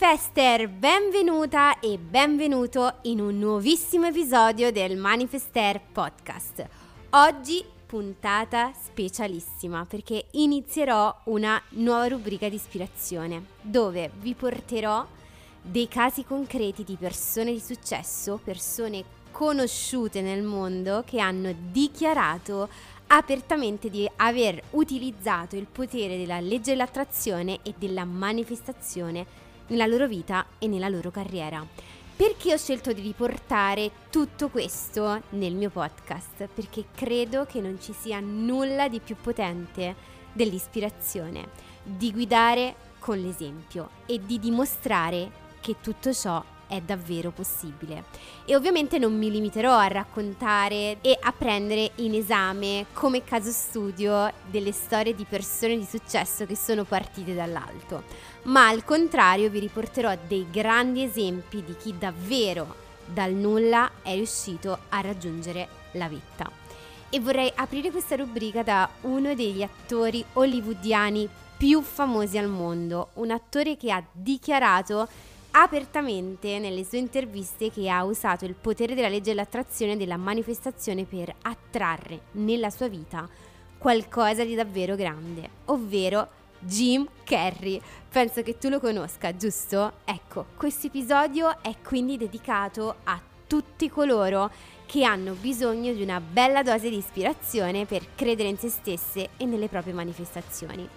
Manifester, benvenuta e benvenuto in un nuovissimo episodio del Manifester Podcast. Oggi puntata specialissima perché inizierò una nuova rubrica di ispirazione dove vi porterò dei casi concreti di persone di successo, persone conosciute nel mondo che hanno dichiarato apertamente di aver utilizzato il potere della legge dell'attrazione e della manifestazione nella loro vita e nella loro carriera. Perché ho scelto di riportare tutto questo nel mio podcast? Perché credo che non ci sia nulla di più potente dell'ispirazione, di guidare con l'esempio e di dimostrare che tutto ciò è davvero possibile. E ovviamente non mi limiterò a raccontare e a prendere in esame come caso studio delle storie di persone di successo che sono partite dall'alto, ma al contrario vi riporterò dei grandi esempi di chi davvero dal nulla è riuscito a raggiungere la vetta. E vorrei aprire questa rubrica da uno degli attori hollywoodiani più famosi al mondo, un attore che ha dichiarato apertamente nelle sue interviste che ha usato il potere della legge dell'attrazione e della manifestazione per attrarre nella sua vita qualcosa di davvero grande, ovvero Jim Carrey. Penso che tu lo conosca, giusto? Ecco, questo episodio è quindi dedicato a tutti coloro che hanno bisogno di una bella dose di ispirazione per credere in se stesse e nelle proprie manifestazioni.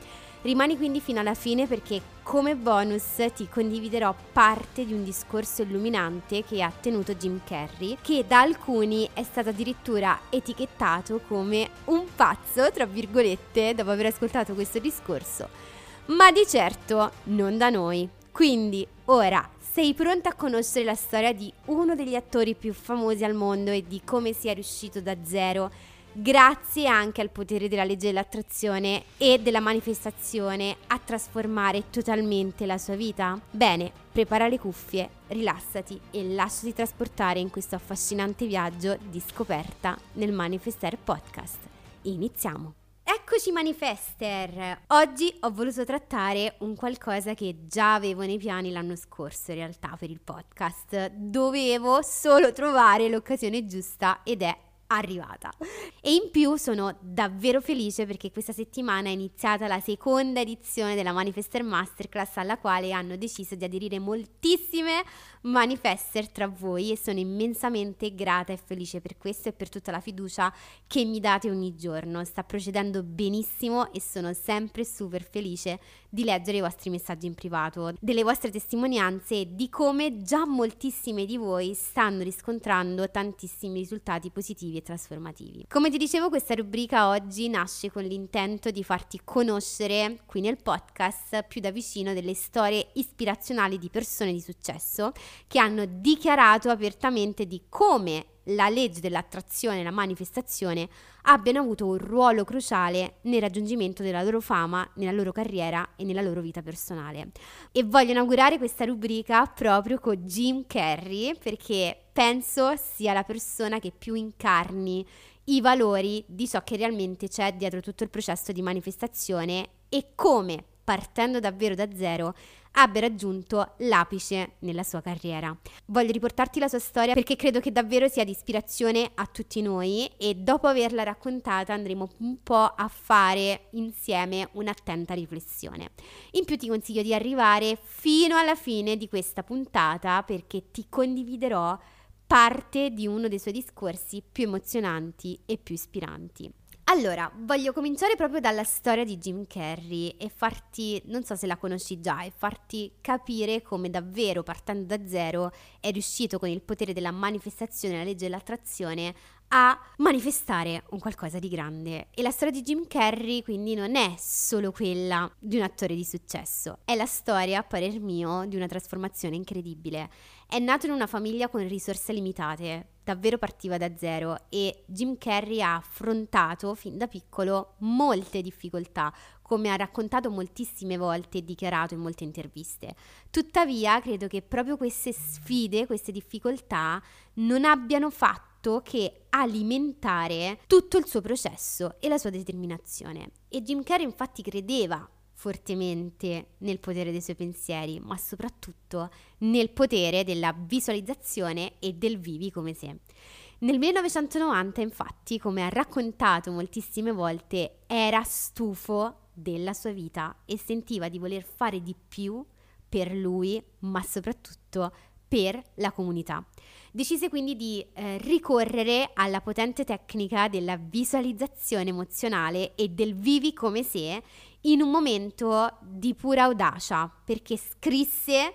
Rimani quindi fino alla fine perché come bonus ti condividerò parte di un discorso illuminante che ha tenuto Jim Carrey, che da alcuni è stato addirittura etichettato come un pazzo, tra virgolette, dopo aver ascoltato questo discorso, ma di certo non da noi. Quindi ora sei pronta a conoscere la storia di uno degli attori più famosi al mondo e di come sia riuscito da zero grazie anche al potere della legge dell'attrazione e della manifestazione a trasformare totalmente la sua vita? Bene, prepara le cuffie, rilassati e lasciati trasportare in questo affascinante viaggio di scoperta nel Manifester Podcast. Iniziamo! Eccoci Manifester! Oggi ho voluto trattare un qualcosa che già avevo nei piani l'anno scorso in realtà per il podcast. Dovevo solo trovare l'occasione giusta ed è arrivata. E in più sono davvero felice perché questa settimana è iniziata la seconda edizione della Manifester Masterclass alla quale hanno deciso di aderire moltissime manifester tra voi e sono immensamente grata e felice per questo e per tutta la fiducia che mi date ogni giorno. Sta procedendo benissimo e sono sempre super felice di leggere i vostri messaggi in privato, delle vostre testimonianze e di come già moltissime di voi stanno riscontrando tantissimi risultati positivi e trasformativi. Come ti dicevo, questa rubrica oggi nasce con l'intento di farti conoscere qui nel podcast più da vicino delle storie ispirazionali di persone di successo che hanno dichiarato apertamente di come la legge dell'attrazione e la manifestazione abbiano avuto un ruolo cruciale nel raggiungimento della loro fama, nella loro carriera e nella loro vita personale. E voglio inaugurare questa rubrica proprio con Jim Carrey perché penso sia la persona che più incarni i valori di ciò che realmente c'è dietro tutto il processo di manifestazione e come, partendo davvero da zero, abbia raggiunto l'apice nella sua carriera. Voglio riportarti la sua storia perché credo che davvero sia di ispirazione a tutti noi e dopo averla raccontata andremo un po' a fare insieme un'attenta riflessione. In più ti consiglio di arrivare fino alla fine di questa puntata perché ti condividerò parte di uno dei suoi discorsi più emozionanti e più ispiranti. Allora, voglio cominciare proprio dalla storia di Jim Carrey e farti, non so se la conosci già, e farti capire come davvero partendo da zero è riuscito con il potere della manifestazione la legge dell'attrazione a manifestare un qualcosa di grande. E la storia di Jim Carrey quindi non è solo quella di un attore di successo, è la storia, a parer mio, di una trasformazione incredibile. È nato in una famiglia con risorse limitate, davvero partiva da zero e Jim Carrey ha affrontato fin da piccolo molte difficoltà, come ha raccontato moltissime volte e dichiarato in molte interviste. Tuttavia, credo che proprio queste sfide, queste difficoltà non abbiano fatto che alimentare tutto il suo processo e la sua determinazione. E Jim Carrey infatti credeva fortemente nel potere dei suoi pensieri, ma soprattutto nel potere della visualizzazione e del vivi come se. Nel 1990, infatti, come ha raccontato moltissime volte, era stufo della sua vita e sentiva di voler fare di più per lui, ma soprattutto per la comunità. Decise quindi di eh, ricorrere alla potente tecnica della visualizzazione emozionale e del vivi come se in un momento di pura audacia, perché scrisse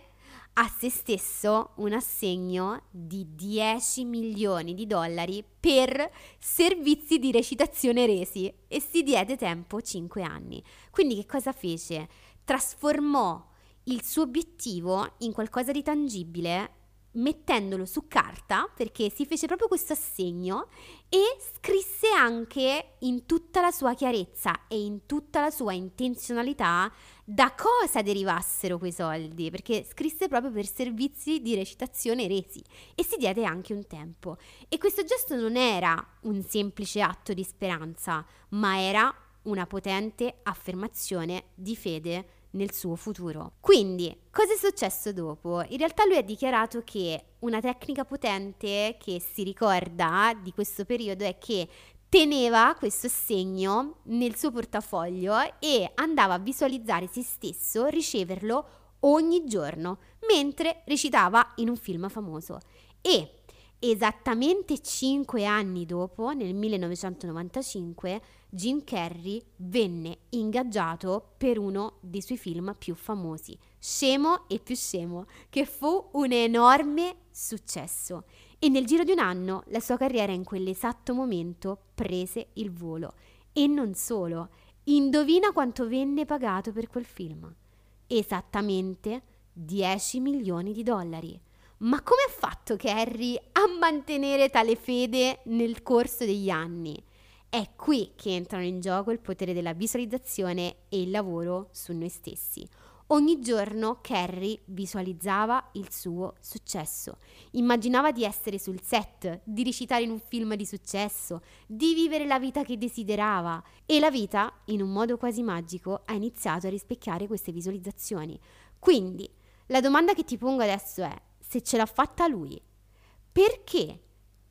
a se stesso un assegno di 10 milioni di dollari per servizi di recitazione resi e si diede tempo 5 anni. Quindi che cosa fece? Trasformò il suo obiettivo in qualcosa di tangibile mettendolo su carta perché si fece proprio questo assegno e scrisse anche in tutta la sua chiarezza e in tutta la sua intenzionalità da cosa derivassero quei soldi perché scrisse proprio per servizi di recitazione resi e si diede anche un tempo. E questo gesto non era un semplice atto di speranza ma era una potente affermazione di fede nel suo futuro. Quindi, cosa è successo dopo? In realtà lui ha dichiarato che una tecnica potente che si ricorda di questo periodo è che teneva questo segno nel suo portafoglio e andava a visualizzare se stesso riceverlo ogni giorno mentre recitava in un film famoso. E esattamente cinque anni dopo, nel 1995, Jim Carrey venne ingaggiato per uno dei suoi film più famosi, Scemo e più scemo, che fu un enorme successo. E nel giro di un anno la sua carriera in quell'esatto momento prese il volo. E non solo, indovina quanto venne pagato per quel film? Esattamente 10 milioni di dollari. Ma come ha fatto Carrie a mantenere tale fede nel corso degli anni? È qui che entrano in gioco il potere della visualizzazione e il lavoro su noi stessi. Ogni giorno Carrie visualizzava il suo successo, immaginava di essere sul set, di recitare in un film di successo, di vivere la vita che desiderava e la vita, in un modo quasi magico, ha iniziato a rispecchiare queste visualizzazioni. Quindi, la domanda che ti pongo adesso è, se ce l'ha fatta lui, perché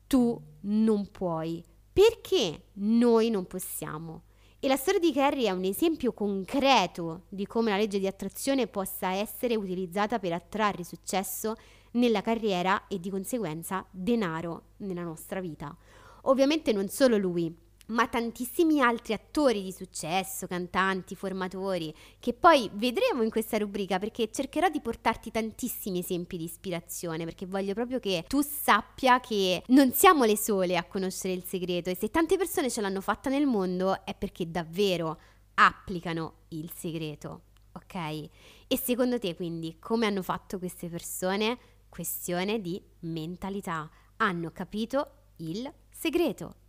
tu non puoi? Perché noi non possiamo? E la storia di Carrie è un esempio concreto di come la legge di attrazione possa essere utilizzata per attrarre successo nella carriera e di conseguenza denaro nella nostra vita. Ovviamente non solo lui, ma tantissimi altri attori di successo, cantanti, formatori, che poi vedremo in questa rubrica perché cercherò di portarti tantissimi esempi di ispirazione, perché voglio proprio che tu sappia che non siamo le sole a conoscere il segreto e se tante persone ce l'hanno fatta nel mondo è perché davvero applicano il segreto, ok? E secondo te quindi come hanno fatto queste persone? Questione di mentalità. Hanno capito il segreto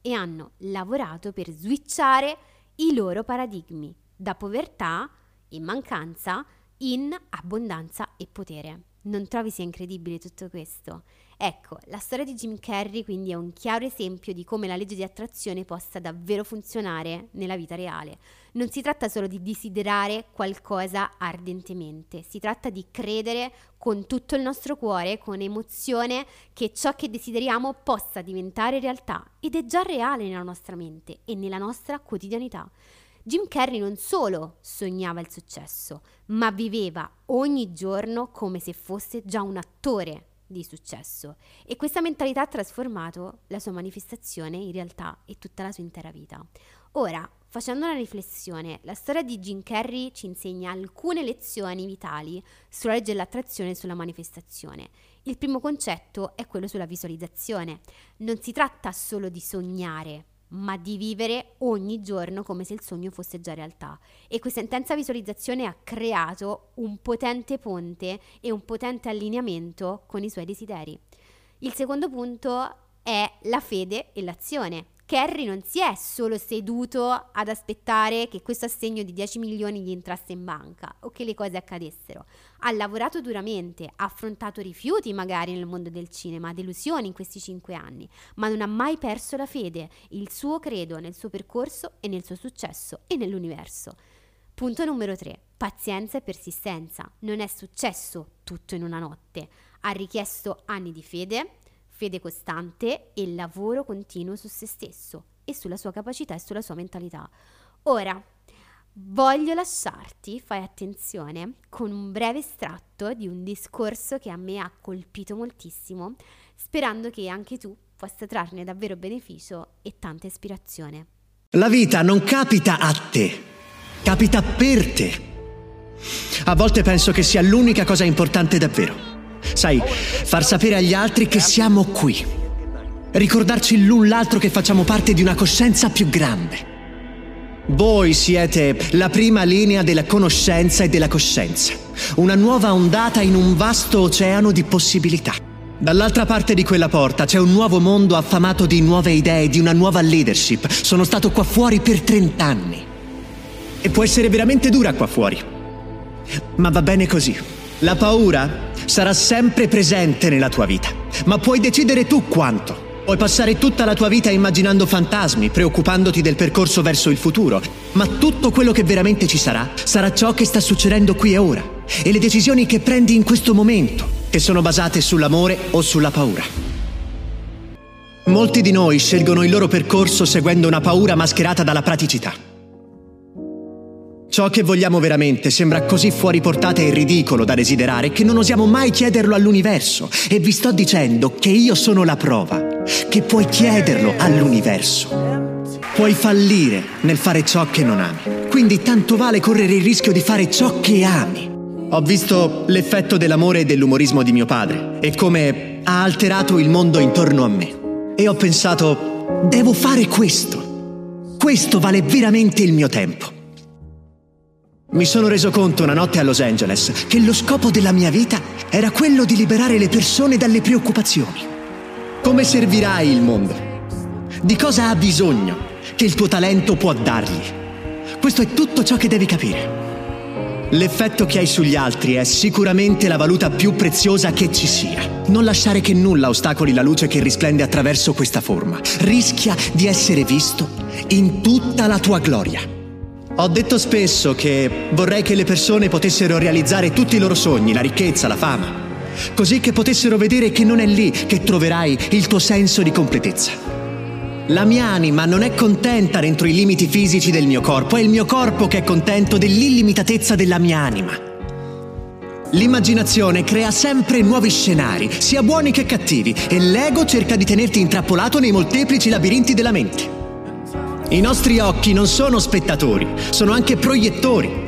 e hanno lavorato per switchare i loro paradigmi da povertà in mancanza in abbondanza e potere. Non trovi sia incredibile tutto questo? Ecco, la storia di Jim Carrey quindi è un chiaro esempio di come la legge di attrazione possa davvero funzionare nella vita reale. Non si tratta solo di desiderare qualcosa ardentemente, si tratta di credere con tutto il nostro cuore, con emozione, che ciò che desideriamo possa diventare realtà ed è già reale nella nostra mente e nella nostra quotidianità. Jim Carrey non solo sognava il successo, ma viveva ogni giorno come se fosse già un attore di successo e questa mentalità ha trasformato la sua manifestazione in realtà e tutta la sua intera vita. Ora, facendo una riflessione, la storia di Jim Carrey ci insegna alcune lezioni vitali sulla legge dell'attrazione e sulla manifestazione. Il primo concetto è quello sulla visualizzazione. Non si tratta solo di sognare, ma di vivere ogni giorno come se il sogno fosse già realtà. E questa intensa visualizzazione ha creato un potente ponte e un potente allineamento con i suoi desideri. Il secondo punto è la fede e l'azione. Kerry non si è solo seduto ad aspettare che questo assegno di 10 milioni gli entrasse in banca o che le cose accadessero. Ha lavorato duramente, ha affrontato rifiuti magari nel mondo del cinema, delusioni in questi 5 anni, ma non ha mai perso la fede, il suo credo nel suo percorso e nel suo successo e nell'universo. Punto numero 3. pazienza e persistenza. Non è successo tutto in una notte, ha richiesto anni di fede, fede costante e lavoro continuo su se stesso e sulla sua capacità e sulla sua mentalità. Ora, voglio lasciarti, fai attenzione, con un breve estratto di un discorso che a me ha colpito moltissimo, sperando che anche tu possa trarne davvero beneficio e tanta ispirazione. La vita non capita a te, capita per te. A volte penso che sia l'unica cosa importante davvero Sai, far sapere agli altri che siamo qui. Ricordarci l'un l'altro che facciamo parte di una coscienza più grande. Voi siete la prima linea della conoscenza e della coscienza, una nuova ondata in un vasto oceano di possibilità. Dall'altra parte di quella porta c'è un nuovo mondo affamato di nuove idee, di una nuova leadership. Sono stato qua fuori per 30 anni. E può essere veramente dura qua fuori. Ma va bene così. La paura sarà sempre presente nella tua vita, ma puoi decidere tu quanto. Puoi passare tutta la tua vita immaginando fantasmi, preoccupandoti del percorso verso il futuro, ma tutto quello che veramente ci sarà sarà ciò che sta succedendo qui e ora e le decisioni che prendi in questo momento, che sono basate sull'amore o sulla paura. Molti di noi scelgono il loro percorso seguendo una paura mascherata dalla praticità. Ciò che vogliamo veramente sembra così fuori portata e ridicolo da desiderare che non osiamo mai chiederlo all'universo. E vi sto dicendo che io sono la prova, che puoi chiederlo all'universo. Puoi fallire nel fare ciò che non ami. Quindi tanto vale correre il rischio di fare ciò che ami. Ho visto l'effetto dell'amore e dell'umorismo di mio padre e come ha alterato il mondo intorno a me. E ho pensato, devo fare questo. Questo vale veramente il mio tempo. Mi sono reso conto una notte a Los Angeles che lo scopo della mia vita era quello di liberare le persone dalle preoccupazioni. Come servirai il mondo? Di cosa ha bisogno che il tuo talento può dargli? Questo è tutto ciò che devi capire. L'effetto che hai sugli altri è sicuramente la valuta più preziosa che ci sia. Non lasciare che nulla ostacoli la luce che risplende attraverso questa forma. Rischia di essere visto in tutta la tua gloria. Ho detto spesso che vorrei che le persone potessero realizzare tutti i loro sogni, la ricchezza, la fama, così che potessero vedere che non è lì che troverai il tuo senso di completezza. La mia anima non è contenta dentro i limiti fisici del mio corpo, è il mio corpo che è contento dell'illimitatezza della mia anima. L'immaginazione crea sempre nuovi scenari, sia buoni che cattivi, e l'ego cerca di tenerti intrappolato nei molteplici labirinti della mente. I nostri occhi non sono spettatori, sono anche proiettori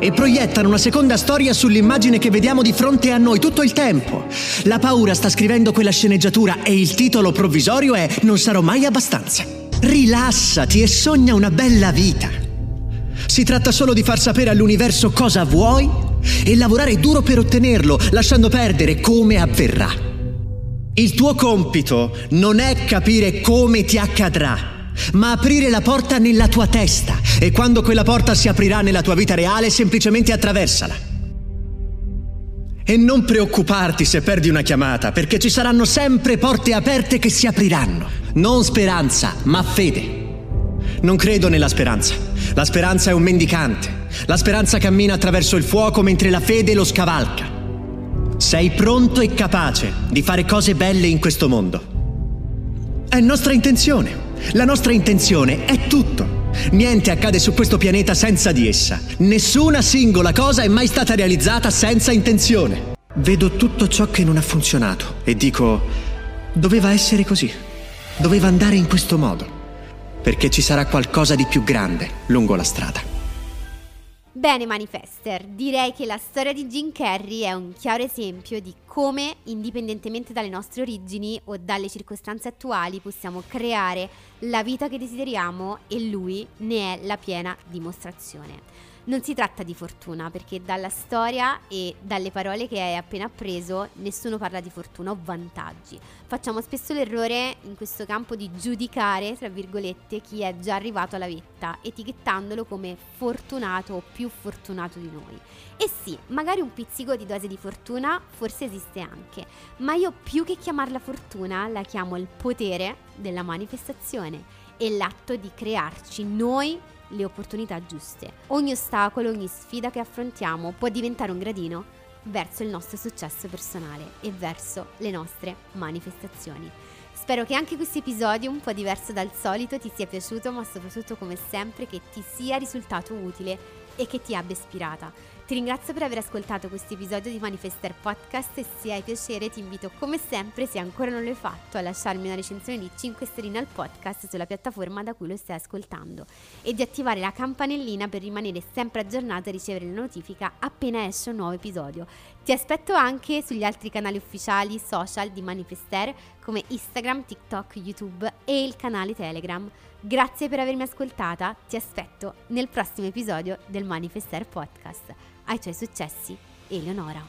e proiettano una seconda storia sull'immagine che vediamo di fronte a noi tutto il tempo. La paura sta scrivendo quella sceneggiatura e il titolo provvisorio è Non sarò mai abbastanza. Rilassati e sogna una bella vita. Si tratta solo di far sapere all'universo cosa vuoi e lavorare duro per ottenerlo, lasciando perdere come avverrà. Il tuo compito non è capire come ti accadrà ma aprire la porta nella tua testa e quando quella porta si aprirà nella tua vita reale semplicemente attraversala. E non preoccuparti se perdi una chiamata, perché ci saranno sempre porte aperte che si apriranno. Non speranza, ma fede. Non credo nella speranza. La speranza è un mendicante. La speranza cammina attraverso il fuoco mentre la fede lo scavalca. Sei pronto e capace di fare cose belle in questo mondo. È nostra intenzione. La nostra intenzione è tutto. Niente accade su questo pianeta senza di essa. Nessuna singola cosa è mai stata realizzata senza intenzione. Vedo tutto ciò che non ha funzionato e dico, doveva essere così. Doveva andare in questo modo. Perché ci sarà qualcosa di più grande lungo la strada. Bene Manifester, direi che la storia di Jim Carrey è un chiaro esempio di come, indipendentemente dalle nostre origini o dalle circostanze attuali, possiamo creare la vita che desideriamo e lui ne è la piena dimostrazione. Non si tratta di fortuna perché dalla storia e dalle parole che hai appena appreso nessuno parla di fortuna o vantaggi. Facciamo spesso l'errore in questo campo di giudicare, tra virgolette, chi è già arrivato alla vetta, etichettandolo come fortunato o più fortunato di noi. E sì, magari un pizzico di dose di fortuna forse esiste anche, ma io più che chiamarla fortuna la chiamo il potere della manifestazione e l'atto di crearci noi le opportunità giuste. Ogni ostacolo, ogni sfida che affrontiamo può diventare un gradino verso il nostro successo personale e verso le nostre manifestazioni. Spero che anche questo episodio, un po' diverso dal solito, ti sia piaciuto, ma soprattutto come sempre che ti sia risultato utile e che ti abbia ispirata. Ti ringrazio per aver ascoltato questo episodio di Manifester Podcast e se hai piacere ti invito come sempre, se ancora non l'hai fatto, a lasciarmi una recensione di 5 stelline al podcast sulla piattaforma da cui lo stai ascoltando e di attivare la campanellina per rimanere sempre aggiornato e ricevere la notifica appena esce un nuovo episodio. Ti aspetto anche sugli altri canali ufficiali social di Manifester come Instagram, TikTok, YouTube e il canale Telegram. Grazie per avermi ascoltata, ti aspetto nel prossimo episodio del Manifester Podcast. Ai tuoi successi, Eleonora.